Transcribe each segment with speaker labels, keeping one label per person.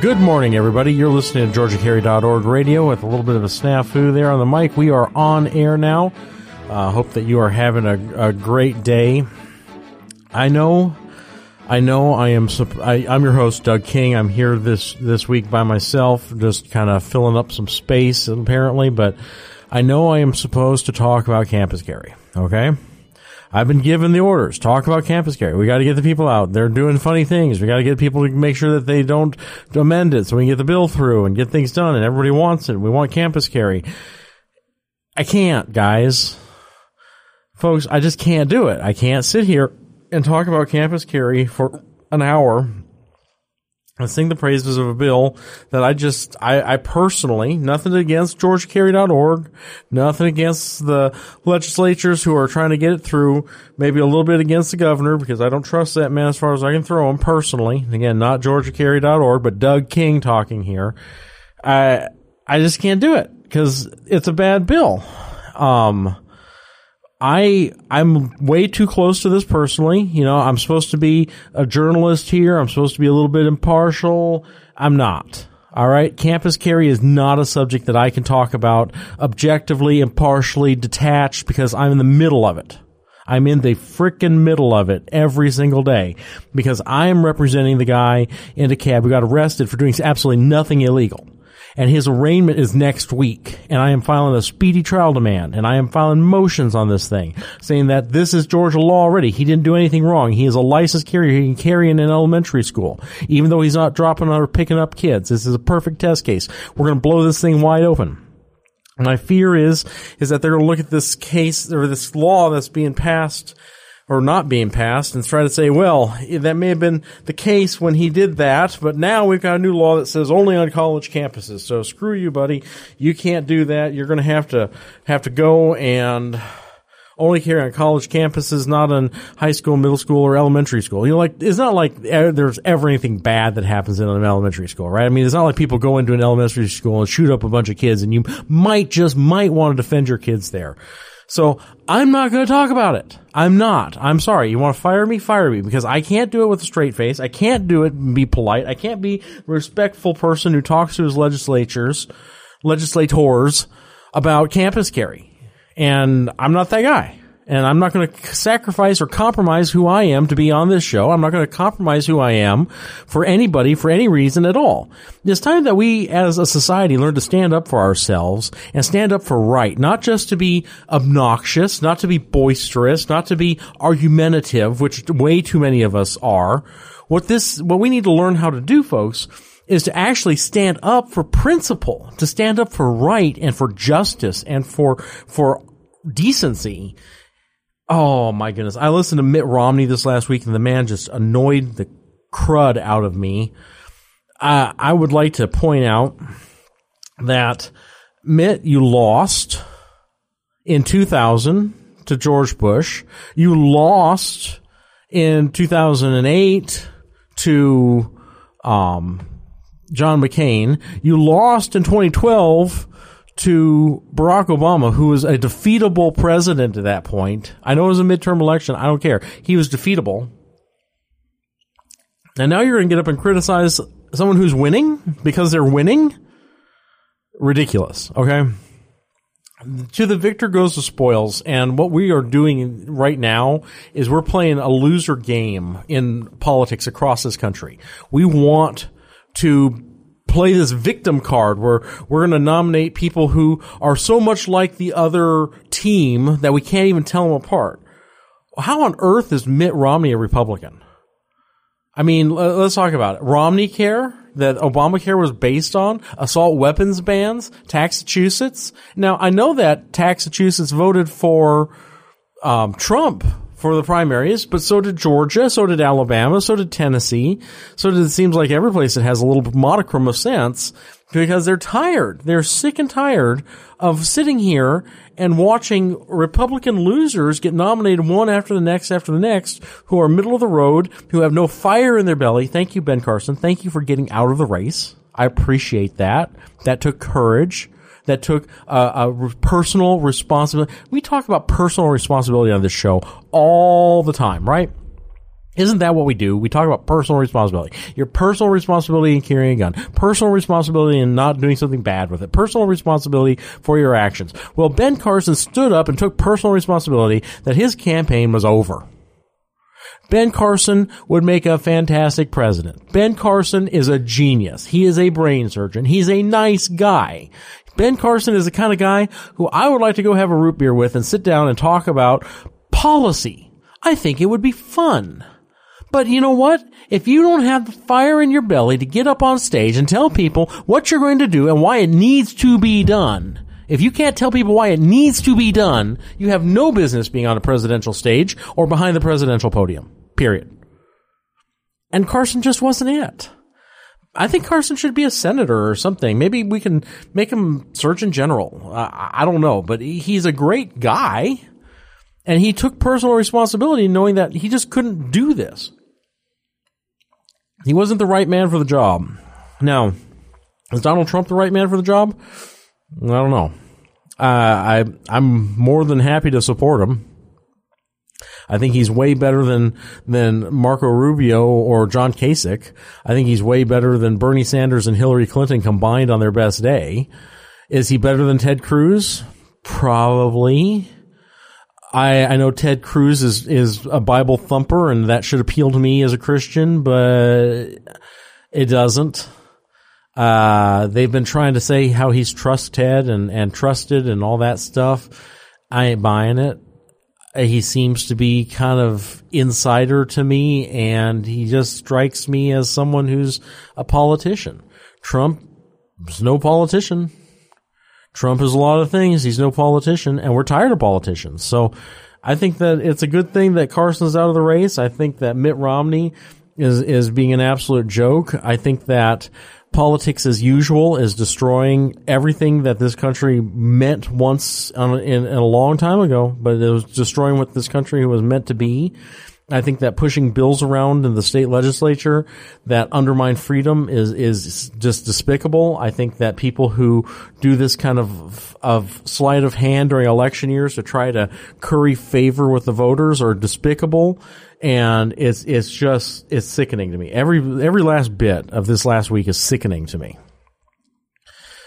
Speaker 1: Good morning, everybody. You're listening to GeorgiaCarry.org radio with a little bit of a snafu there on the mic. We are on air now. Uh, hope that you are having a, a great day. I know, I know, I am. I, I'm your host, Doug King. I'm here this this week by myself, just kind of filling up some space, apparently. But I know I am supposed to talk about campus carry. Okay. I've been given the orders. Talk about campus carry. We got to get the people out. They're doing funny things. We got to get people to make sure that they don't amend it so we can get the bill through and get things done. And everybody wants it. We want campus carry. I can't, guys. Folks, I just can't do it. I can't sit here and talk about campus carry for an hour and sing the praises of a bill that I just, I, I personally, nothing against GeorgiaCarry.org, nothing against the legislatures who are trying to get it through, maybe a little bit against the governor because I don't trust that man as far as I can throw him personally. Again, not GeorgiaCarry.org, but Doug King talking here. I, I just can't do it because it's a bad bill. Um, I I'm way too close to this personally. You know, I'm supposed to be a journalist here. I'm supposed to be a little bit impartial. I'm not. All right. Campus carry is not a subject that I can talk about objectively, impartially, detached because I'm in the middle of it. I'm in the frickin' middle of it every single day because I am representing the guy in a cab who got arrested for doing absolutely nothing illegal and his arraignment is next week. And I am filing a speedy trial demand, and I am filing motions on this thing, saying that this is Georgia law already. He didn't do anything wrong. He is a licensed carrier. He can carry in an elementary school, even though he's not dropping or picking up kids. This is a perfect test case. We're going to blow this thing wide open. My fear is, is that they're going to look at this case or this law that's being passed or not being passed and try to say, well, that may have been the case when he did that, but now we've got a new law that says only on college campuses. So screw you, buddy. You can't do that. You're going to have to have to go and only carry on college campuses, not on high school, middle school, or elementary school. You know, like it's not like eh, there's ever anything bad that happens in an elementary school, right? I mean, it's not like people go into an elementary school and shoot up a bunch of kids, and you might just might want to defend your kids there. So I'm not going to talk about it. I'm not. I'm sorry. You want to fire me? Fire me because I can't do it with a straight face. I can't do it and be polite. I can't be a respectful person who talks to his legislatures, legislators about campus carry. And I'm not that guy and I'm not going to sacrifice or compromise who I am to be on this show. I'm not going to compromise who I am for anybody for any reason at all. It's time that we as a society learn to stand up for ourselves and stand up for right, not just to be obnoxious, not to be boisterous, not to be argumentative, which way too many of us are. What this, what we need to learn how to do, folks, is to actually stand up for principle, to stand up for right and for justice and for, for decency Oh my goodness. I listened to Mitt Romney this last week and the man just annoyed the crud out of me. Uh, I would like to point out that Mitt, you lost in 2000 to George Bush. You lost in 2008 to um, John McCain. You lost in 2012 to Barack Obama, who was a defeatable president at that point. I know it was a midterm election. I don't care. He was defeatable. And now you're going to get up and criticize someone who's winning because they're winning? Ridiculous. Okay. To the victor goes the spoils. And what we are doing right now is we're playing a loser game in politics across this country. We want to play this victim card where we're going to nominate people who are so much like the other team that we can't even tell them apart. How on earth is Mitt Romney a Republican? I mean, let's talk about it. Romney Care that Obamacare was based on, assault weapons bans, Massachusetts. Now, I know that Massachusetts voted for um, Trump for the primaries, but so did Georgia, so did Alabama, so did Tennessee, so did it seems like every place that has a little modicum of sense because they're tired. They're sick and tired of sitting here and watching Republican losers get nominated one after the next after the next who are middle of the road, who have no fire in their belly. Thank you, Ben Carson. Thank you for getting out of the race. I appreciate that. That took courage that took a personal responsibility. We talk about personal responsibility on this show all the time, right? Isn't that what we do? We talk about personal responsibility. Your personal responsibility in carrying a gun. Personal responsibility in not doing something bad with it. Personal responsibility for your actions. Well, Ben Carson stood up and took personal responsibility that his campaign was over. Ben Carson would make a fantastic president. Ben Carson is a genius. He is a brain surgeon. He's a nice guy. Ben Carson is the kind of guy who I would like to go have a root beer with and sit down and talk about policy. I think it would be fun. But you know what? If you don't have the fire in your belly to get up on stage and tell people what you're going to do and why it needs to be done, if you can't tell people why it needs to be done, you have no business being on a presidential stage or behind the presidential podium. Period. And Carson just wasn't it. I think Carson should be a senator or something. Maybe we can make him Surgeon General. I, I don't know, but he's a great guy, and he took personal responsibility knowing that he just couldn't do this. He wasn't the right man for the job. Now, is Donald Trump the right man for the job? I don't know. Uh, I I'm more than happy to support him. I think he's way better than than Marco Rubio or John Kasich. I think he's way better than Bernie Sanders and Hillary Clinton combined on their best day. Is he better than Ted Cruz? Probably. I, I know Ted Cruz is, is a Bible thumper and that should appeal to me as a Christian, but it doesn't. Uh, they've been trying to say how he's trust Ted and, and trusted and all that stuff. I ain't buying it. Uh, he seems to be kind of insider to me and he just strikes me as someone who's a politician. Trump is no politician. Trump is a lot of things. He's no politician and we're tired of politicians. So I think that it's a good thing that Carson's out of the race. I think that Mitt Romney is, is being an absolute joke. I think that politics as usual is destroying everything that this country meant once in, in, a long time ago, but it was destroying what this country was meant to be. I think that pushing bills around in the state legislature that undermine freedom is is just despicable. I think that people who do this kind of of sleight of hand during election years to try to curry favor with the voters are despicable and it's it's just it's sickening to me. Every every last bit of this last week is sickening to me.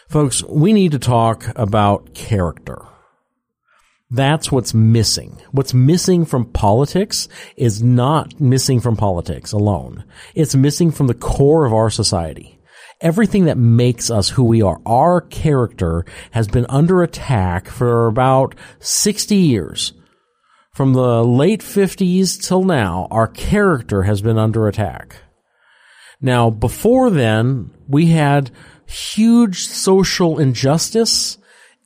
Speaker 1: Folks, we need to talk about character. That's what's missing. What's missing from politics is not missing from politics alone. It's missing from the core of our society. Everything that makes us who we are, our character has been under attack for about 60 years from the late 50s till now, our character has been under attack. Now, before then, we had huge social injustice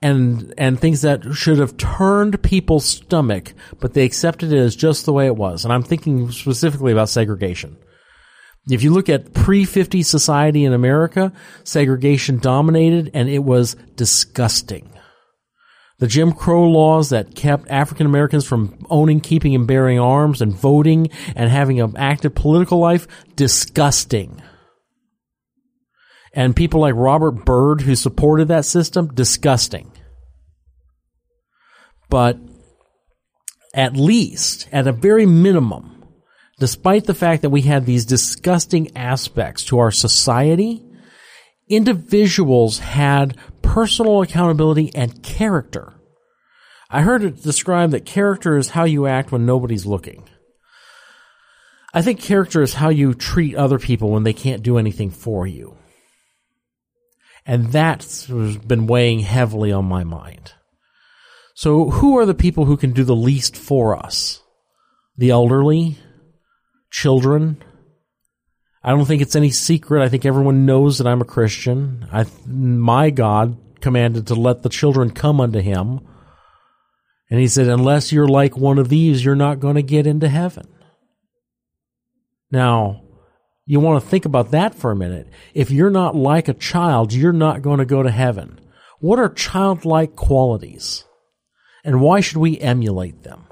Speaker 1: and and things that should have turned people's stomach, but they accepted it as just the way it was. And I'm thinking specifically about segregation. If you look at pre 50 society in America, segregation dominated and it was disgusting the Jim Crow laws that kept African Americans from owning, keeping, and bearing arms and voting and having an active political life, disgusting. And people like Robert Byrd who supported that system, disgusting. But at least, at a very minimum, despite the fact that we had these disgusting aspects to our society, individuals had personal accountability and character. I heard it described that character is how you act when nobody's looking. I think character is how you treat other people when they can't do anything for you. And that's been weighing heavily on my mind. So who are the people who can do the least for us? The elderly? Children? I don't think it's any secret. I think everyone knows that I'm a Christian. I, my God commanded to let the children come unto him. And he said, unless you're like one of these, you're not going to get into heaven. Now, you want to think about that for a minute. If you're not like a child, you're not going to go to heaven. What are childlike qualities? And why should we emulate them?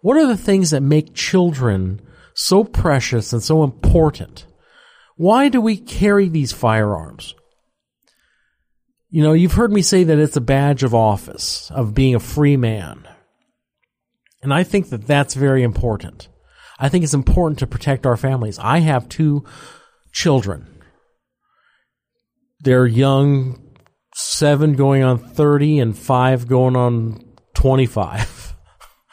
Speaker 1: What are the things that make children so precious and so important? Why do we carry these firearms? You know, you've heard me say that it's a badge of office, of being a free man. And I think that that's very important. I think it's important to protect our families. I have two children. They're young, seven going on 30 and five going on 25.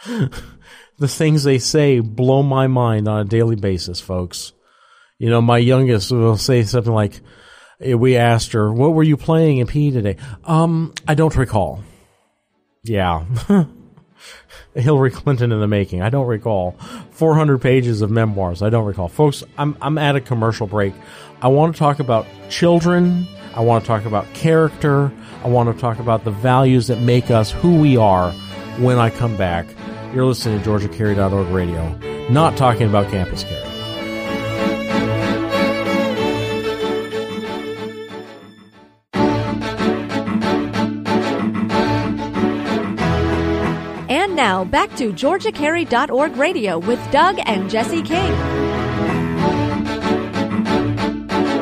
Speaker 1: the things they say blow my mind on a daily basis, folks. You know, my youngest will say something like, eh, we asked her, what were you playing in PE today? Um, I don't recall. Yeah. Hillary Clinton in the making. I don't recall. 400 pages of memoirs. I don't recall. Folks, I'm, I'm at a commercial break. I want to talk about children. I want to talk about character. I want to talk about the values that make us who we are when I come back. You're listening to GeorgiaCarry.org radio, not talking about campus carry.
Speaker 2: And now back to GeorgiaCarry.org radio with Doug and Jesse King.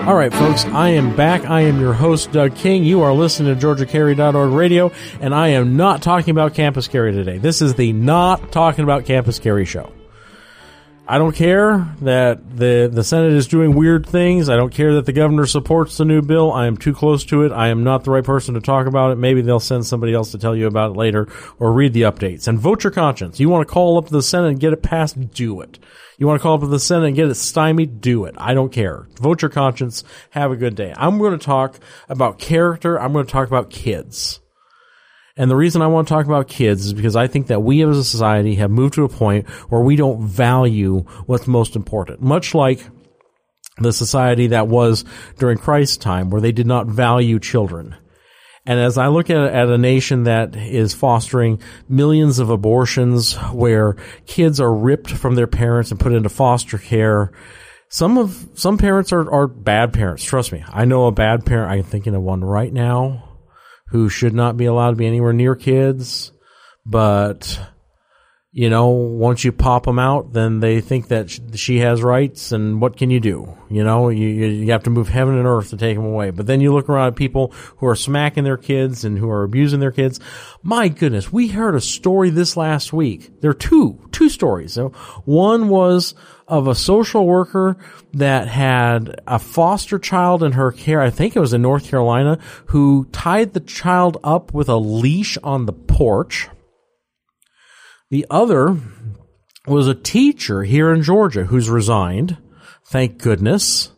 Speaker 1: All right, folks, I am back. I am your host, Doug King. You are listening to GeorgiaCarry.org radio, and I am not talking about Campus Carry today. This is the Not Talking About Campus Carry show. I don't care that the the Senate is doing weird things. I don't care that the governor supports the new bill. I am too close to it. I am not the right person to talk about it. Maybe they'll send somebody else to tell you about it later or read the updates and vote your conscience. You want to call up the Senate and get it passed? Do it. You want to call up the Senate and get it stymied? Do it. I don't care. Vote your conscience. Have a good day. I'm going to talk about character. I'm going to talk about kids. And the reason I want to talk about kids is because I think that we as a society have moved to a point where we don't value what's most important. Much like the society that was during Christ's time where they did not value children. And as I look at, at a nation that is fostering millions of abortions where kids are ripped from their parents and put into foster care, some of, some parents are, are bad parents. Trust me. I know a bad parent. I'm thinking of one right now who should not be allowed to be anywhere near kids. But, you know, once you pop them out, then they think that she has rights and what can you do? You know, you, you have to move heaven and earth to take them away. But then you look around at people who are smacking their kids and who are abusing their kids. My goodness, we heard a story this last week. There are two, two stories. One was of a social worker that had a foster child in her care. I think it was in North Carolina who tied the child up with a leash on the porch. The other was a teacher here in Georgia who's resigned. Thank goodness.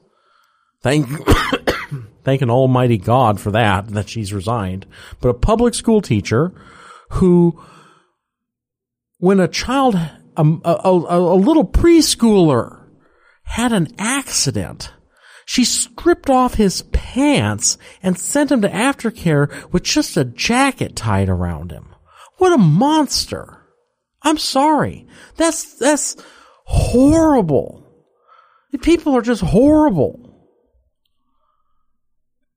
Speaker 1: Thank, thank an almighty God for that, that she's resigned. But a public school teacher who, when a child, a, a, a, a little preschooler had an accident, she stripped off his pants and sent him to aftercare with just a jacket tied around him. What a monster. I'm sorry. That's, that's horrible. People are just horrible.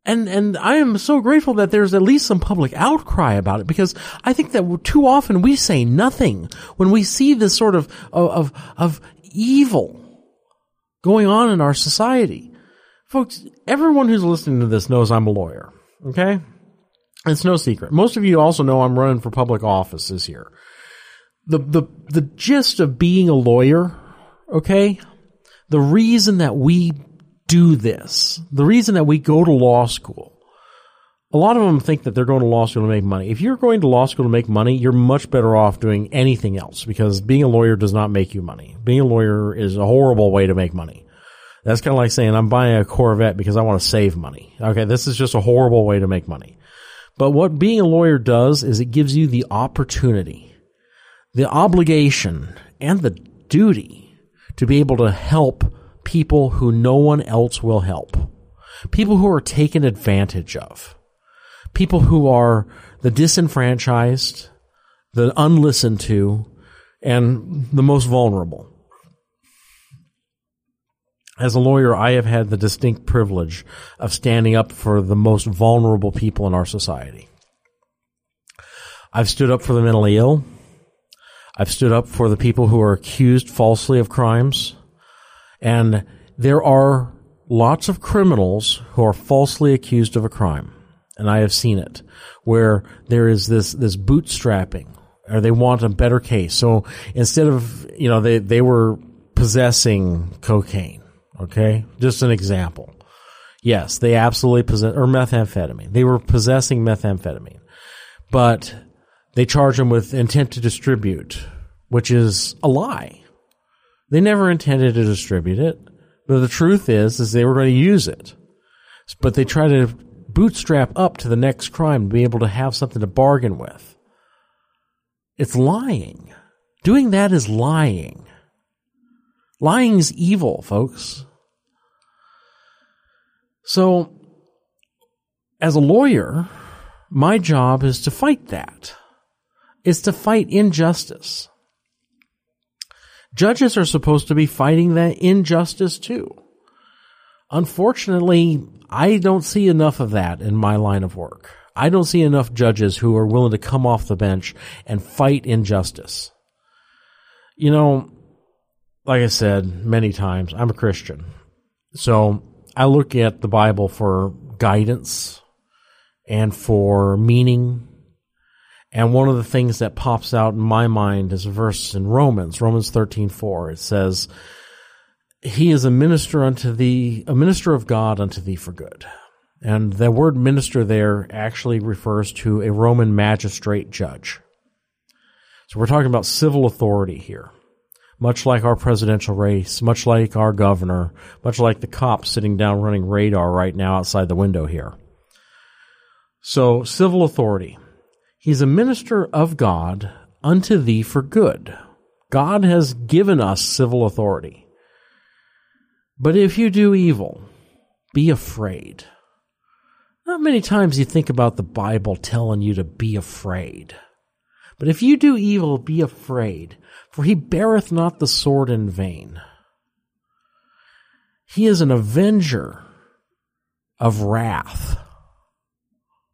Speaker 1: And, and I am so grateful that there's at least some public outcry about it because I think that too often we say nothing when we see this sort of, of, of evil going on in our society. Folks, everyone who's listening to this knows I'm a lawyer. Okay? It's no secret. Most of you also know I'm running for public office this year the the the gist of being a lawyer, okay? The reason that we do this, the reason that we go to law school, a lot of them think that they're going to law school to make money. If you're going to law school to make money, you're much better off doing anything else because being a lawyer does not make you money. Being a lawyer is a horrible way to make money. That's kind of like saying I'm buying a Corvette because I want to save money. Okay, this is just a horrible way to make money. But what being a lawyer does is it gives you the opportunity the obligation and the duty to be able to help people who no one else will help. People who are taken advantage of. People who are the disenfranchised, the unlistened to, and the most vulnerable. As a lawyer, I have had the distinct privilege of standing up for the most vulnerable people in our society. I've stood up for the mentally ill. I've stood up for the people who are accused falsely of crimes. And there are lots of criminals who are falsely accused of a crime. And I have seen it where there is this, this bootstrapping or they want a better case. So instead of, you know, they, they were possessing cocaine. Okay. Just an example. Yes, they absolutely possess, or methamphetamine. They were possessing methamphetamine, but they charge them with intent to distribute, which is a lie. They never intended to distribute it. But the truth is, is they were going to use it. But they try to bootstrap up to the next crime to be able to have something to bargain with. It's lying. Doing that is lying. Lying is evil, folks. So, as a lawyer, my job is to fight that. Is to fight injustice. Judges are supposed to be fighting that injustice too. Unfortunately, I don't see enough of that in my line of work. I don't see enough judges who are willing to come off the bench and fight injustice. You know, like I said many times, I'm a Christian. So I look at the Bible for guidance and for meaning and one of the things that pops out in my mind is a verse in Romans, Romans 13, 4. It says, He is a minister unto thee, a minister of God unto thee for good. And the word minister there actually refers to a Roman magistrate judge. So we're talking about civil authority here. Much like our presidential race, much like our governor, much like the cop sitting down running radar right now outside the window here. So civil authority. He's a minister of God unto thee for good. God has given us civil authority. But if you do evil, be afraid. Not many times you think about the Bible telling you to be afraid. But if you do evil, be afraid, for he beareth not the sword in vain. He is an avenger of wrath.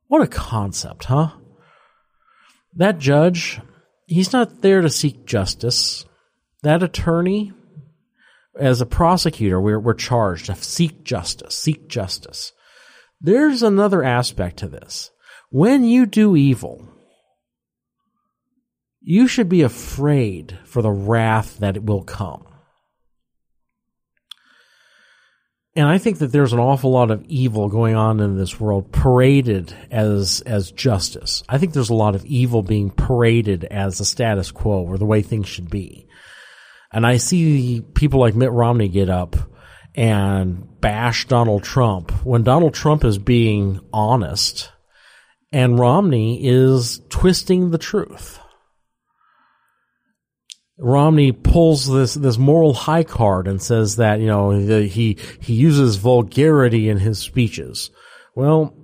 Speaker 1: What a concept, huh? That judge, he's not there to seek justice. That attorney, as a prosecutor, we're, we're charged to seek justice, seek justice. There's another aspect to this. When you do evil, you should be afraid for the wrath that will come. And I think that there's an awful lot of evil going on in this world paraded as, as justice. I think there's a lot of evil being paraded as the status quo or the way things should be. And I see people like Mitt Romney get up and bash Donald Trump when Donald Trump is being honest and Romney is twisting the truth. Romney pulls this this moral high card and says that you know he he uses vulgarity in his speeches. Well,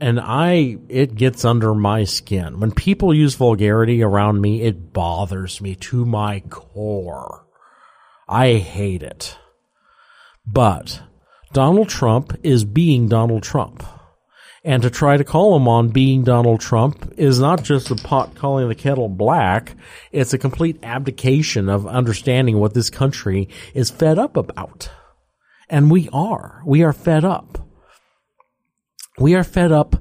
Speaker 1: and I it gets under my skin when people use vulgarity around me. It bothers me to my core. I hate it. But Donald Trump is being Donald Trump. And to try to call him on being Donald Trump is not just the pot calling the kettle black. It's a complete abdication of understanding what this country is fed up about. And we are. We are fed up. We are fed up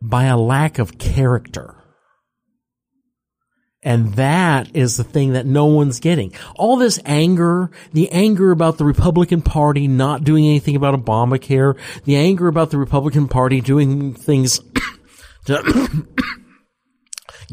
Speaker 1: by a lack of character. And that is the thing that no one's getting. All this anger, the anger about the Republican Party not doing anything about Obamacare, the anger about the Republican Party doing things to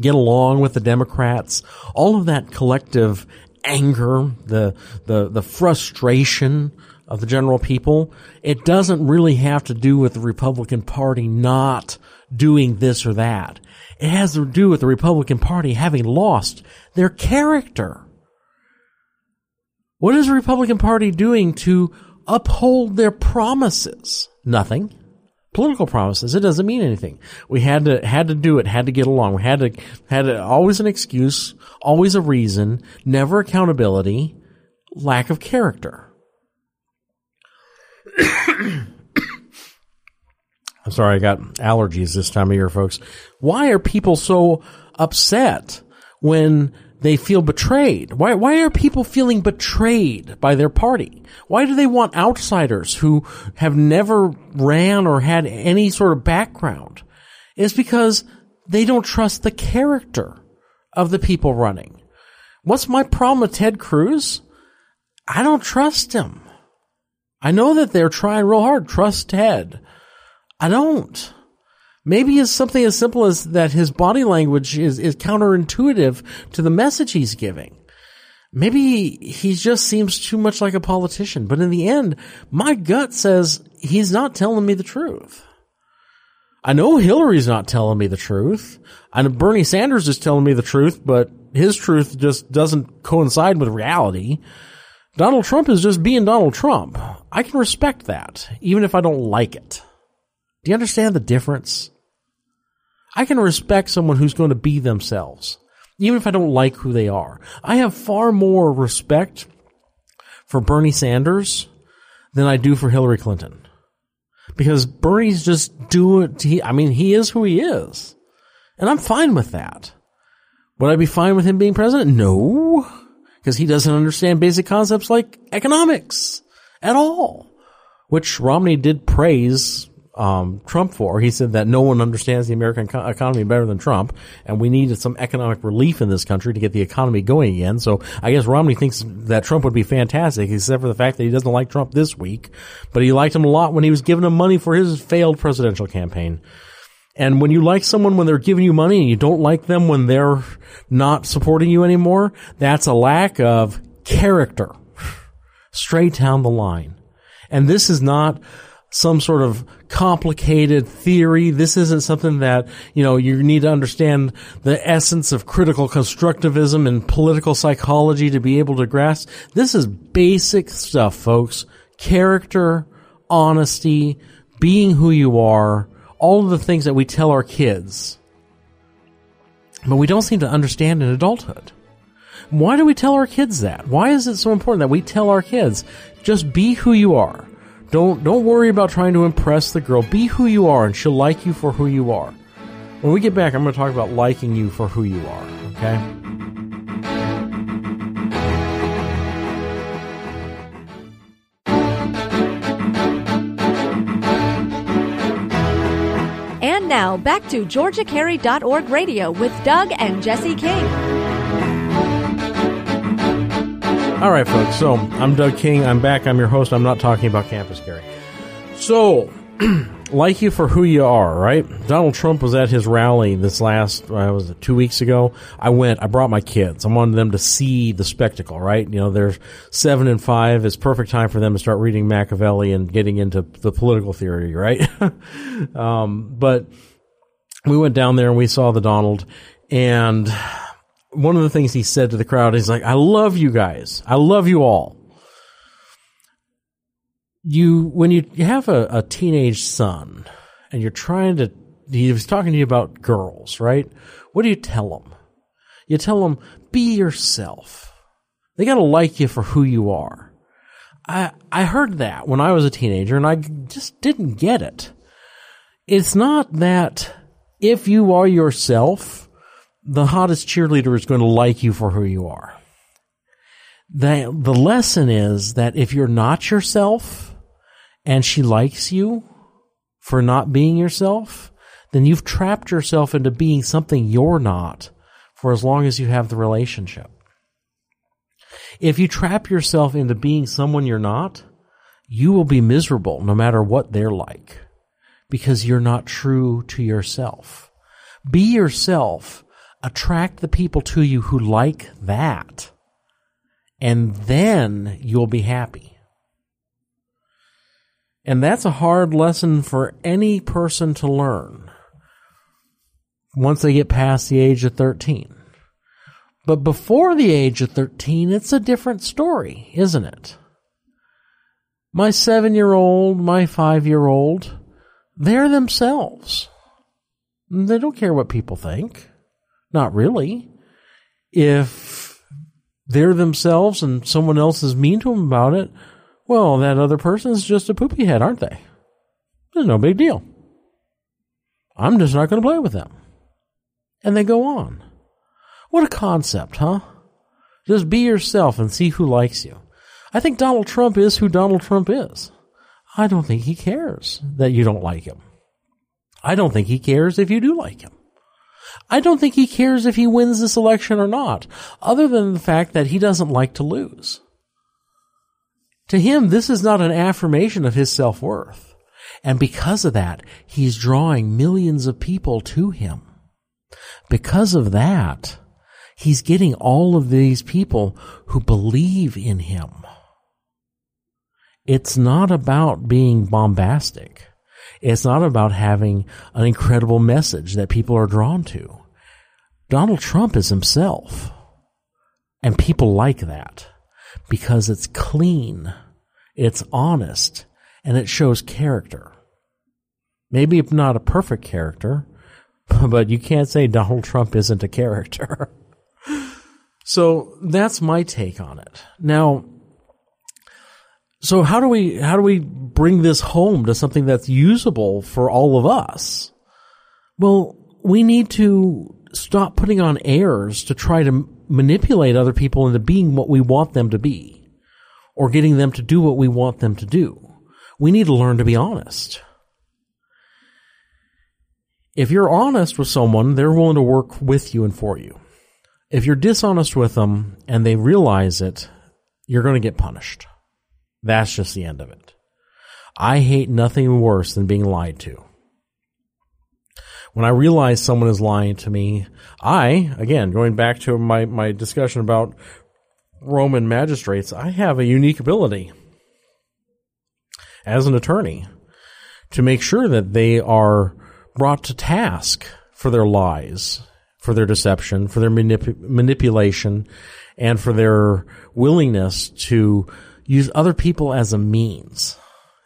Speaker 1: get along with the Democrats, all of that collective anger, the, the, the frustration of the general people, it doesn't really have to do with the Republican Party not doing this or that. It has to do with the Republican Party having lost their character. What is the Republican Party doing to uphold their promises? Nothing. political promises. It doesn't mean anything. We had to, had to do it, had to get along. We had to, had to, always an excuse, always a reason, never accountability, lack of character. I'm sorry, I got allergies this time of year, folks. Why are people so upset when they feel betrayed? Why, why are people feeling betrayed by their party? Why do they want outsiders who have never ran or had any sort of background? It's because they don't trust the character of the people running. What's my problem with Ted Cruz? I don't trust him. I know that they're trying real hard. Trust Ted. I don't. Maybe it's something as simple as that his body language is, is counterintuitive to the message he's giving. Maybe he just seems too much like a politician, but in the end, my gut says he's not telling me the truth. I know Hillary's not telling me the truth. I know Bernie Sanders is telling me the truth, but his truth just doesn't coincide with reality. Donald Trump is just being Donald Trump. I can respect that, even if I don't like it. Do you understand the difference? I can respect someone who's going to be themselves, even if I don't like who they are. I have far more respect for Bernie Sanders than I do for Hillary Clinton. Because Bernie's just doing, he, I mean, he is who he is. And I'm fine with that. Would I be fine with him being president? No. Because he doesn't understand basic concepts like economics at all. Which Romney did praise um, Trump for. He said that no one understands the American co- economy better than Trump, and we needed some economic relief in this country to get the economy going again. So I guess Romney thinks that Trump would be fantastic, except for the fact that he doesn't like Trump this week, but he liked him a lot when he was giving him money for his failed presidential campaign. And when you like someone when they're giving you money and you don't like them when they're not supporting you anymore, that's a lack of character straight down the line. And this is not some sort of complicated theory. This isn't something that, you know, you need to understand the essence of critical constructivism and political psychology to be able to grasp. This is basic stuff, folks. Character, honesty, being who you are, all of the things that we tell our kids. But we don't seem to understand in adulthood. Why do we tell our kids that? Why is it so important that we tell our kids, just be who you are? Don't don't worry about trying to impress the girl. Be who you are and she'll like you for who you are. When we get back, I'm going to talk about liking you for who you are, okay?
Speaker 2: And now back to GeorgiaCarry.org radio with Doug and Jesse King.
Speaker 1: All right, folks. So I'm Doug King. I'm back. I'm your host. I'm not talking about Campus Carry. So, like you for who you are, right? Donald Trump was at his rally this last, uh, was it two weeks ago? I went, I brought my kids. I wanted them to see the spectacle, right? You know, they're seven and five. It's perfect time for them to start reading Machiavelli and getting into the political theory, right? um, but we went down there and we saw the Donald and one of the things he said to the crowd is like, I love you guys. I love you all. You, when you, you have a, a teenage son and you're trying to, he was talking to you about girls, right? What do you tell them? You tell them, be yourself. They gotta like you for who you are. I, I heard that when I was a teenager and I just didn't get it. It's not that if you are yourself, the hottest cheerleader is going to like you for who you are. The, the lesson is that if you're not yourself and she likes you for not being yourself, then you've trapped yourself into being something you're not for as long as you have the relationship. If you trap yourself into being someone you're not, you will be miserable no matter what they're like because you're not true to yourself. Be yourself attract the people to you who like that. And then you'll be happy. And that's a hard lesson for any person to learn once they get past the age of 13. But before the age of 13, it's a different story, isn't it? My seven year old, my five year old, They're themselves. They don't care what people think. Not really. If they're themselves and someone else is mean to them about it, well, that other person's just a poopy head, aren't they? There's no big deal. I'm just not going to play with them. And they go on. What a concept, huh? Just be yourself and see who likes you. I think Donald Trump is who Donald Trump is. I don't think he cares that you don't like him. I don't think he cares if you do like him. I don't think he cares if he wins this election or not, other than the fact that he doesn't like to lose. To him, this is not an affirmation of his self-worth. And because of that, he's drawing millions of people to him. Because of that, he's getting all of these people who believe in him. It's not about being bombastic. It's not about having an incredible message that people are drawn to. Donald Trump is himself. And people like that because it's clean, it's honest, and it shows character. Maybe not a perfect character, but you can't say Donald Trump isn't a character. so that's my take on it. Now, so how do we how do we bring this home to something that's usable for all of us? Well, we need to stop putting on airs to try to manipulate other people into being what we want them to be or getting them to do what we want them to do. We need to learn to be honest. If you're honest with someone, they're willing to work with you and for you. If you're dishonest with them and they realize it, you're going to get punished. That's just the end of it. I hate nothing worse than being lied to. When I realize someone is lying to me, I, again, going back to my, my discussion about Roman magistrates, I have a unique ability as an attorney to make sure that they are brought to task for their lies, for their deception, for their manip- manipulation, and for their willingness to use other people as a means.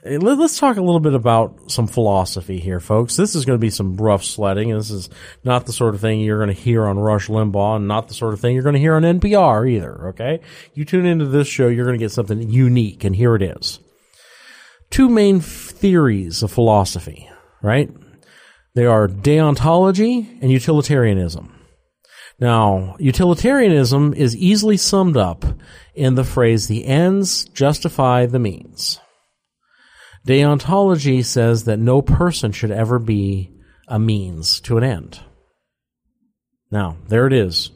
Speaker 1: Let's talk a little bit about some philosophy here, folks. This is going to be some rough sledding. This is not the sort of thing you're going to hear on Rush Limbaugh and not the sort of thing you're going to hear on NPR either, okay? You tune into this show, you're going to get something unique, and here it is. Two main theories of philosophy, right? They are deontology and utilitarianism. Now, utilitarianism is easily summed up in the phrase, the ends justify the means. Deontology says that no person should ever be a means to an end. Now, there it is.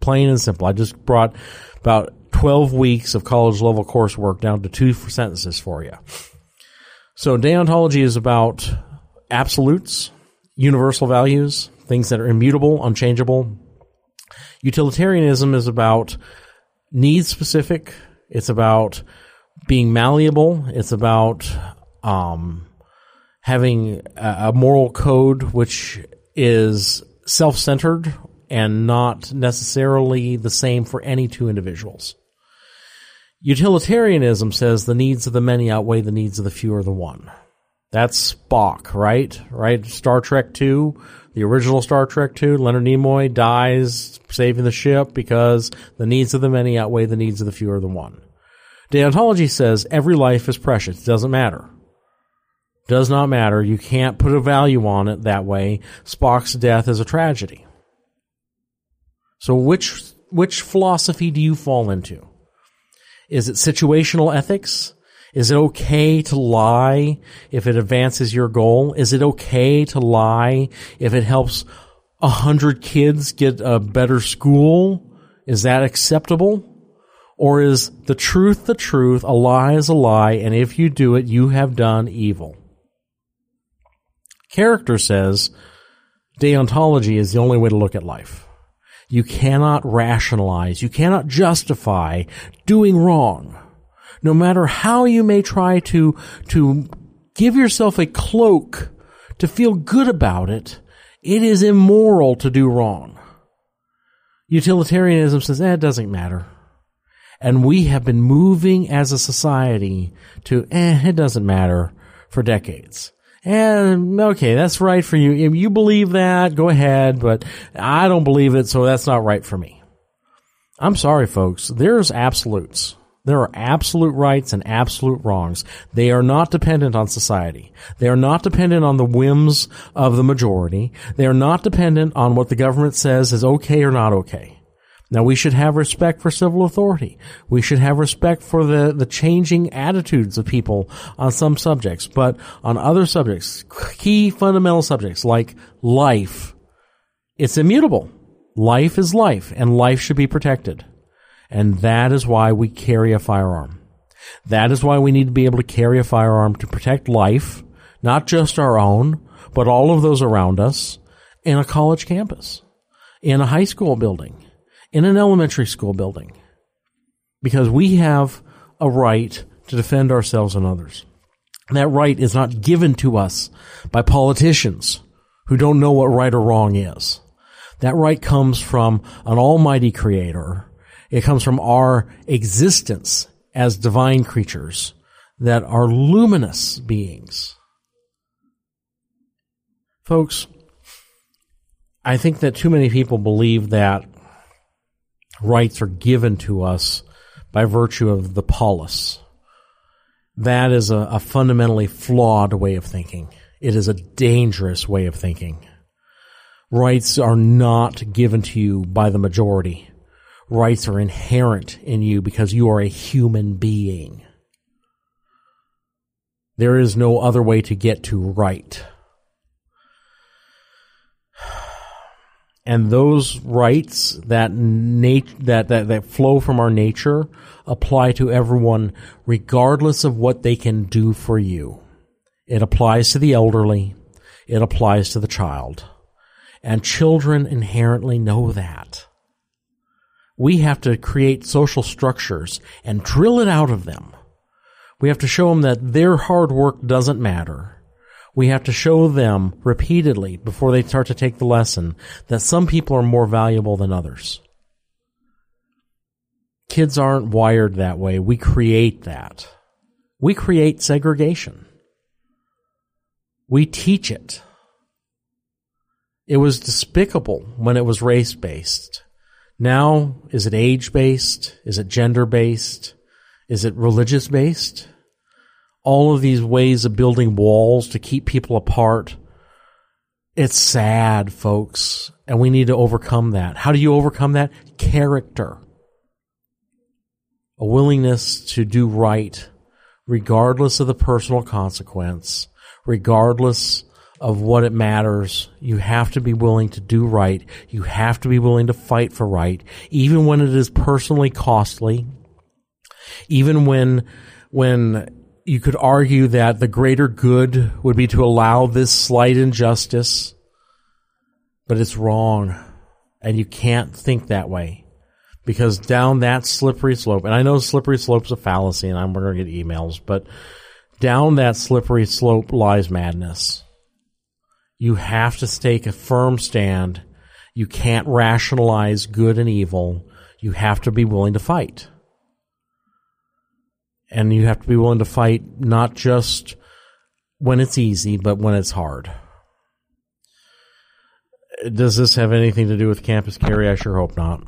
Speaker 1: Plain and simple. I just brought about 12 weeks of college level coursework down to two sentences for you. So deontology is about absolutes, universal values, things that are immutable, unchangeable. Utilitarianism is about need specific. It's about being malleable. It's about um, having a, moral code which is self centered and not necessarily the same for any two individuals. Utilitarianism says the needs of the many outweigh the needs of the few or the one. That's Spock, right? Right? Star Trek 2, the original Star Trek 2, Leonard Nimoy dies saving the ship because the needs of the many outweigh the needs of the few or the one. Deontology says every life is precious. It doesn't matter. Does not matter. You can't put a value on it that way. Spock's death is a tragedy. So which, which philosophy do you fall into? Is it situational ethics? Is it okay to lie if it advances your goal? Is it okay to lie if it helps a hundred kids get a better school? Is that acceptable? Or is the truth the truth, a lie is a lie, and if you do it, you have done evil? Character says deontology is the only way to look at life. You cannot rationalize, you cannot justify doing wrong no matter how you may try to, to give yourself a cloak to feel good about it, it is immoral to do wrong. Utilitarianism says, eh, it doesn't matter. And we have been moving as a society to, eh, it doesn't matter for decades. And okay, that's right for you. If you believe that, go ahead, but I don't believe it, so that's not right for me. I'm sorry, folks. There's absolutes. There are absolute rights and absolute wrongs. They are not dependent on society. They are not dependent on the whims of the majority. They are not dependent on what the government says is okay or not okay. Now we should have respect for civil authority. We should have respect for the, the changing attitudes of people on some subjects, but on other subjects, key fundamental subjects like life, it's immutable. Life is life and life should be protected. And that is why we carry a firearm. That is why we need to be able to carry a firearm to protect life, not just our own, but all of those around us in a college campus, in a high school building, in an elementary school building. Because we have a right to defend ourselves and others. That right is not given to us by politicians who don't know what right or wrong is. That right comes from an almighty creator it comes from our existence as divine creatures that are luminous beings. Folks, I think that too many people believe that rights are given to us by virtue of the polis. That is a, a, fundamentally flawed way of thinking. It is a dangerous way of thinking. Rights are not given to you by the majority rights are inherent in you because you are a human being. There is no other way to get to right. And those rights that nat- that, that that flow from our nature apply to everyone regardless of what they can do for you. It applies to the elderly, it applies to the child. And children inherently know that we have to create social structures and drill it out of them. We have to show them that their hard work doesn't matter. We have to show them repeatedly before they start to take the lesson that some people are more valuable than others. Kids aren't wired that way. We create that. We create segregation. We teach it. It was despicable when it was race based. Now, is it age based? Is it gender based? Is it religious based? All of these ways of building walls to keep people apart. It's sad, folks, and we need to overcome that. How do you overcome that? Character. A willingness to do right, regardless of the personal consequence, regardless of what it matters. You have to be willing to do right. You have to be willing to fight for right, even when it is personally costly. Even when, when you could argue that the greater good would be to allow this slight injustice, but it's wrong. And you can't think that way. Because down that slippery slope, and I know slippery slope's a fallacy and I'm going to get emails, but down that slippery slope lies madness. You have to take a firm stand. You can't rationalize good and evil. You have to be willing to fight. And you have to be willing to fight not just when it's easy, but when it's hard. Does this have anything to do with campus carry? I sure hope not.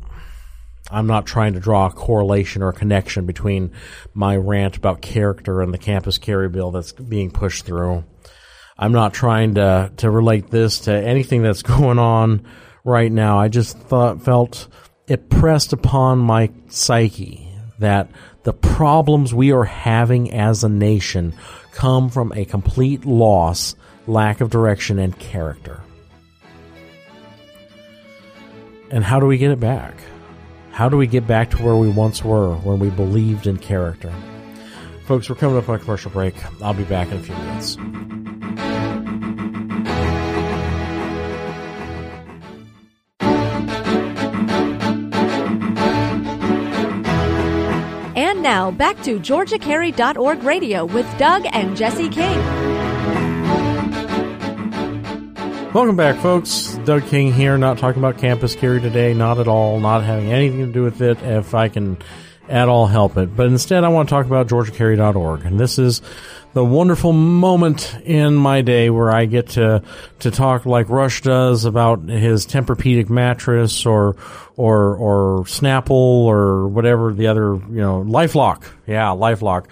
Speaker 1: I'm not trying to draw a correlation or a connection between my rant about character and the campus carry bill that's being pushed through. I'm not trying to to relate this to anything that's going on right now. I just thought felt it pressed upon my psyche that the problems we are having as a nation come from a complete loss, lack of direction and character. And how do we get it back? How do we get back to where we once were when we believed in character? Folks, we're coming up on a commercial break. I'll be back in a few minutes.
Speaker 2: And now, back to GeorgiaCarry.org radio with Doug and Jesse King.
Speaker 1: Welcome back, folks. Doug King here, not talking about campus carry today, not at all, not having anything to do with it, if I can at all help it. But instead, I want to talk about GeorgiaCarry.org. And this is the wonderful moment in my day where I get to to talk like Rush does about his Tempur-Pedic mattress or or or Snapple or whatever the other you know LifeLock. Yeah, LifeLock.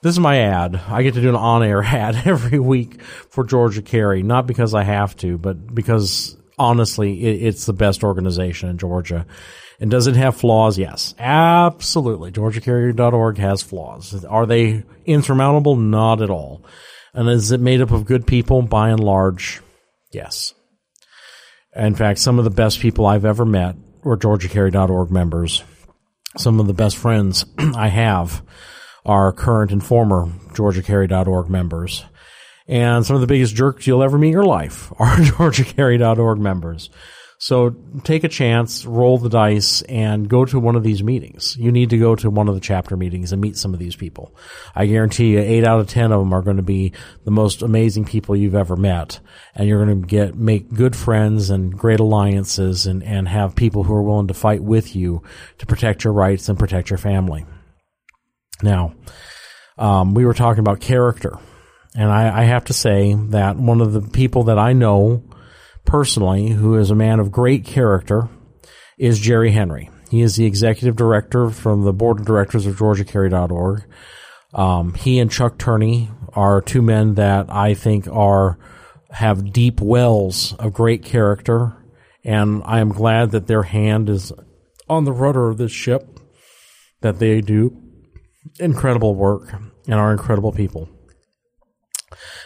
Speaker 1: This is my ad. I get to do an on-air ad every week for Georgia Carry, not because I have to, but because honestly, it, it's the best organization in Georgia. And does it have flaws? Yes, absolutely. GeorgiaCarry.org has flaws. Are they insurmountable? Not at all. And is it made up of good people? By and large, yes. In fact, some of the best people I've ever met were GeorgiaCarry.org members. Some of the best friends I have are current and former GeorgiaCarry.org members. And some of the biggest jerks you'll ever meet in your life are GeorgiaCarry.org members. So take a chance, roll the dice, and go to one of these meetings. You need to go to one of the chapter meetings and meet some of these people. I guarantee you, eight out of ten of them are going to be the most amazing people you've ever met, and you're going to get make good friends and great alliances, and and have people who are willing to fight with you to protect your rights and protect your family. Now, um, we were talking about character, and I, I have to say that one of the people that I know personally, who is a man of great character, is Jerry Henry. He is the executive director from the board of directors of GeorgiaCarry.org. Um, he and Chuck Turney are two men that I think are have deep wells of great character, and I am glad that their hand is on the rudder of this ship. That they do incredible work and are incredible people.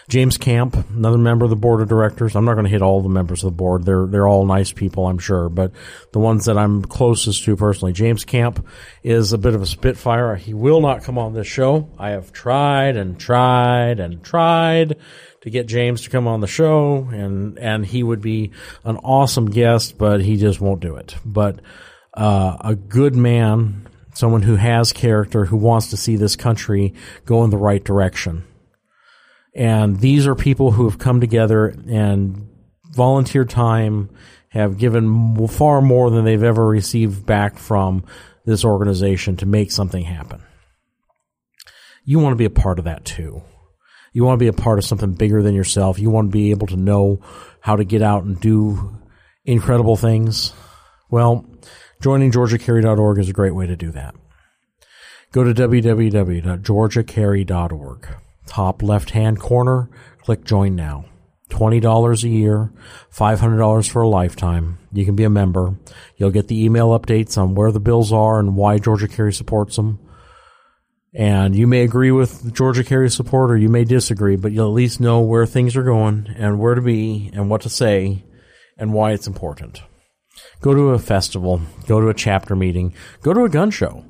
Speaker 1: James Camp, another member of the board of directors. I'm not going to hit all the members of the board. They're they're all nice people, I'm sure, but the ones that I'm closest to personally, James Camp is a bit of a spitfire. He will not come on this show. I have tried and tried and tried to get James to come on the show and and he would be an awesome guest, but he just won't do it. But uh, a good man, someone who has character, who wants to see this country go in the right direction and these are people who have come together and volunteer time, have given far more than they've ever received back from this organization to make something happen. You want to be a part of that too. You want to be a part of something bigger than yourself. You want to be able to know how to get out and do incredible things. Well, joining GeorgiaCarry.org is a great way to do that. Go to www.georgiacarry.org top left hand corner, click join now. $20 a year, $500 for a lifetime. You can be a member. You'll get the email updates on where the bills are and why Georgia Carry supports them. And you may agree with Georgia Carry support or you may disagree, but you'll at least know where things are going and where to be and what to say and why it's important. Go to a festival, go to a chapter meeting, go to a gun show.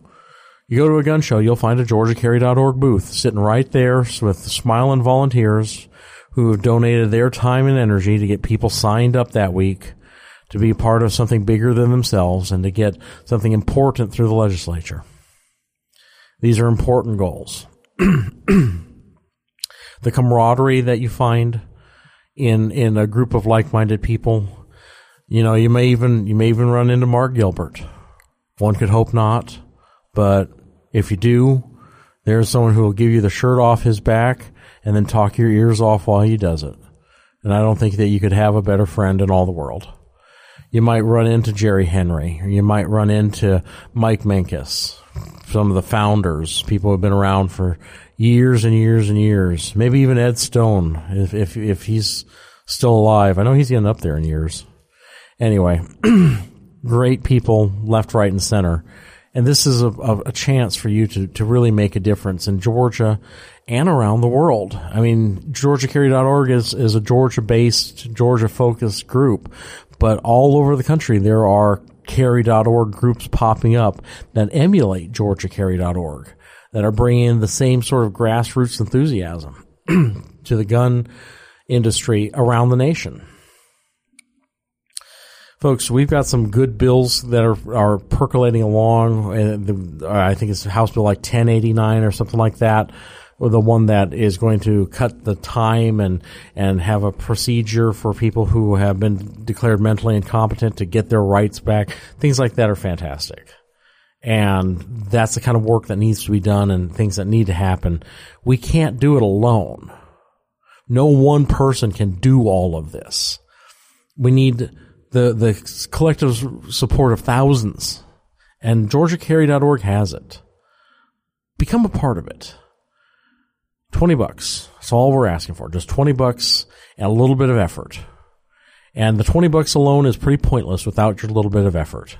Speaker 1: You go to a gun show, you'll find a GeorgiaCarry.org booth sitting right there with smiling volunteers who have donated their time and energy to get people signed up that week to be part of something bigger than themselves and to get something important through the legislature. These are important goals. the camaraderie that you find in in a group of like-minded people, you know, you may even you may even run into Mark Gilbert. One could hope not, but if you do, there's someone who will give you the shirt off his back and then talk your ears off while he does it. And I don't think that you could have a better friend in all the world. You might run into Jerry Henry, or you might run into Mike Menkes, some of the founders, people who have been around for years and years and years. Maybe even Ed Stone, if if if he's still alive. I know he's getting up there in years. Anyway, great people left, right, and center and this is a, a, chance for you to, to really make a difference in Georgia and around the world. I mean, GeorgiaCarry.org is, is a Georgia based, Georgia focused group, but all over the country there are carry.org groups popping up that emulate GeorgiaCarry.org that are bringing the same sort of grassroots enthusiasm to the gun industry around the nation folks, we've got some good bills that are are percolating along. The, I think it's House Bill like 1089 or something like that, or the one that is going to cut the time and and have a procedure for people who have been declared mentally incompetent to get their rights back. Things like that are fantastic. And that's the kind of work that needs to be done and things that need to happen. We can't do it alone. No one person can do all of this. We need the, the collective support of thousands. And GeorgiaCarry.org has it. Become a part of it. 20 bucks. That's all we're asking for. Just 20 bucks and a little bit of effort. And the 20 bucks alone is pretty pointless without your little bit of effort.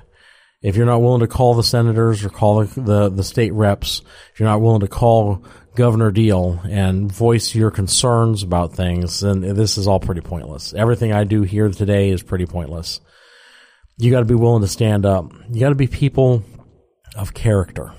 Speaker 1: If you're not willing to call the senators or call the, the, the state reps, if you're not willing to call Governor Deal and voice your concerns about things, then this is all pretty pointless. Everything I do here today is pretty pointless. You got to be willing to stand up. You got to be people of character.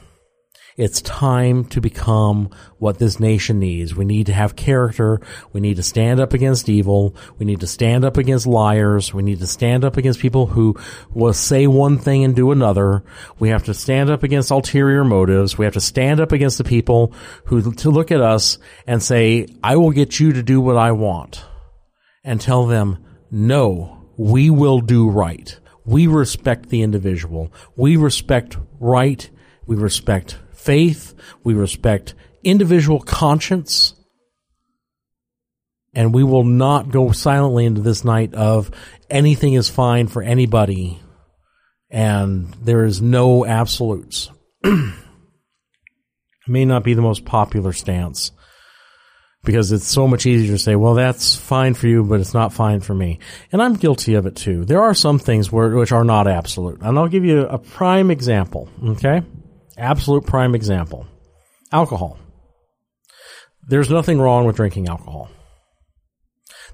Speaker 1: It's time to become what this nation needs. We need to have character. We need to stand up against evil. We need to stand up against liars. We need to stand up against people who will say one thing and do another. We have to stand up against ulterior motives. We have to stand up against the people who to look at us and say, I will get you to do what I want and tell them, no, we will do right. We respect the individual. We respect right. We respect faith, we respect individual conscience, and we will not go silently into this night of anything is fine for anybody and there is no absolutes. may not be the most popular stance because it's so much easier to say, well, that's fine for you, but it's not fine for me. And I'm guilty of it too. There are some things where, which are not absolute. And I'll give you a prime example. Okay. Absolute prime example. Alcohol. There's nothing wrong with drinking alcohol.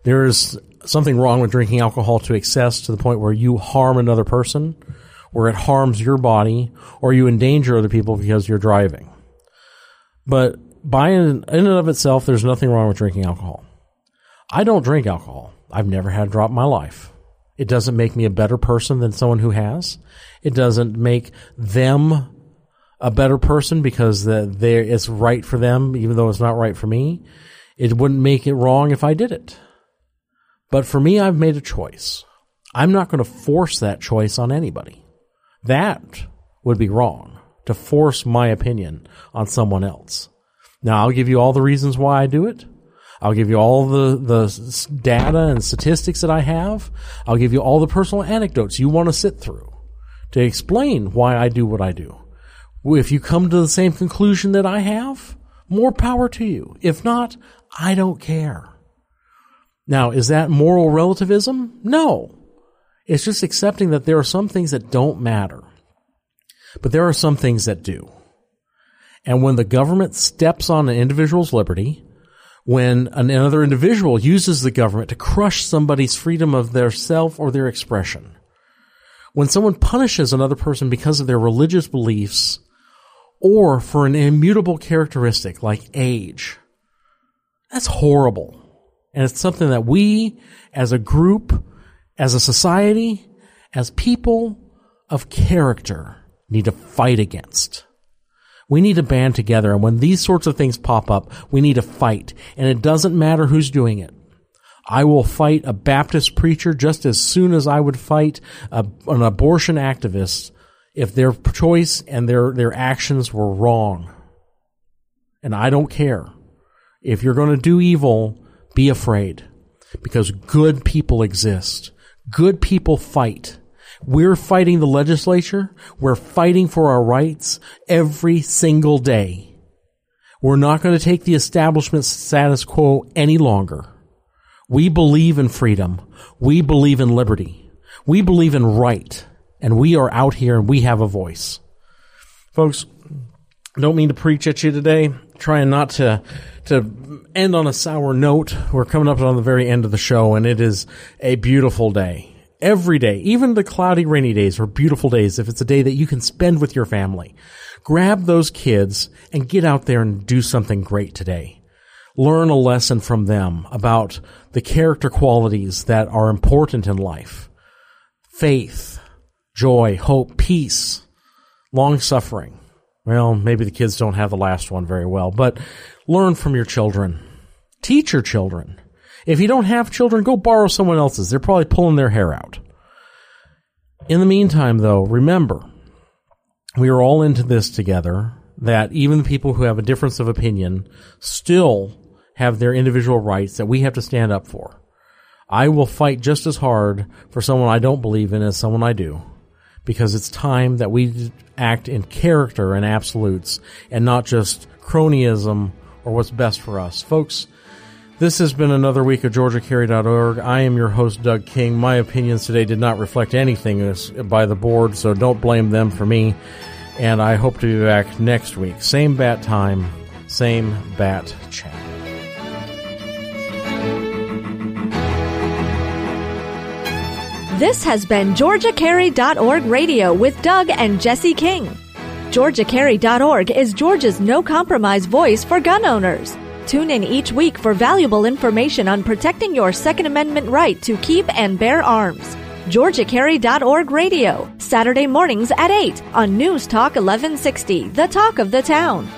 Speaker 1: There is something wrong with drinking alcohol to excess to the point where you harm another person, where it harms your body, or you endanger other people because you're driving. But by in, in and of itself, there's nothing wrong with drinking alcohol. I don't drink alcohol. I've never had a drop in my life. It doesn't make me a better person than someone who has. It doesn't make them a better person because the, it's right for them, even though it's not right for me. It wouldn't make it wrong if I did it. But for me, I've made a choice. I'm not going to force that choice on anybody. That would be wrong to force my opinion on someone else. Now, I'll give you all the reasons why I do it. I'll give you all the, the data and statistics that I have. I'll give you all the personal anecdotes you want to sit through to explain why I do what I do. If you come to the same conclusion that I have, more power to you. If not, I don't care. Now, is that moral relativism? No. It's just accepting that there are some things that don't matter. But there are some things that do. And when the government steps on an individual's liberty, when another individual uses the government to crush somebody's freedom of their self or their expression, when someone punishes another person because of their religious beliefs or for an immutable characteristic like age. That's horrible. And it's something that we as a group, as a society, as people of character need to fight against. We need to band together. And when these sorts of things pop up, we need to fight. And it doesn't matter who's doing it. I will fight a Baptist preacher just as soon as I would fight a, an abortion activist if their choice and their, their actions were wrong. And I don't care. If you're going to do evil, be afraid because good people exist. Good people fight. We're fighting the legislature. We're fighting for our rights every single day. We're not going to take the establishment status quo any longer. We believe in freedom. We believe in liberty. We believe in right and we are out here and we have a voice. Folks, don't mean to preach at you today, trying not to to end on a sour note. We're coming up on the very end of the show and it is a beautiful day. Every day, even the cloudy rainy days are beautiful days if it's a day that you can spend with your family. Grab those kids and get out there and do something great today. Learn a lesson from them about the character qualities that are important in life. Faith, joy, hope, peace, long suffering. Well, maybe the kids don't have the last one very well, but learn from your children. Teach your children. If you don't have children, go borrow someone else's. They're probably pulling their hair out. In the meantime, though, remember we are all into this together, that even the people who have a difference of opinion still have their individual rights that we have to stand up for. I will fight just as hard for someone I don't believe in as someone I do. Because it's time that we act in character and absolutes and not just cronyism or what's best for us. Folks, this has been another week of GeorgiaCarry.org. I am your host, Doug King. My opinions today did not reflect anything by the board, so don't blame them for me. And I hope to be back next week. Same bat time, same bat channel.
Speaker 2: This has been GeorgiaCarry.org radio with Doug and Jesse King. GeorgiaCarry.org is Georgia's no compromise voice for gun owners. Tune in each week for valuable information on protecting your Second Amendment right to keep and bear arms. GeorgiaCarry.org radio, Saturday mornings at 8 on News Talk 1160, the talk of the town.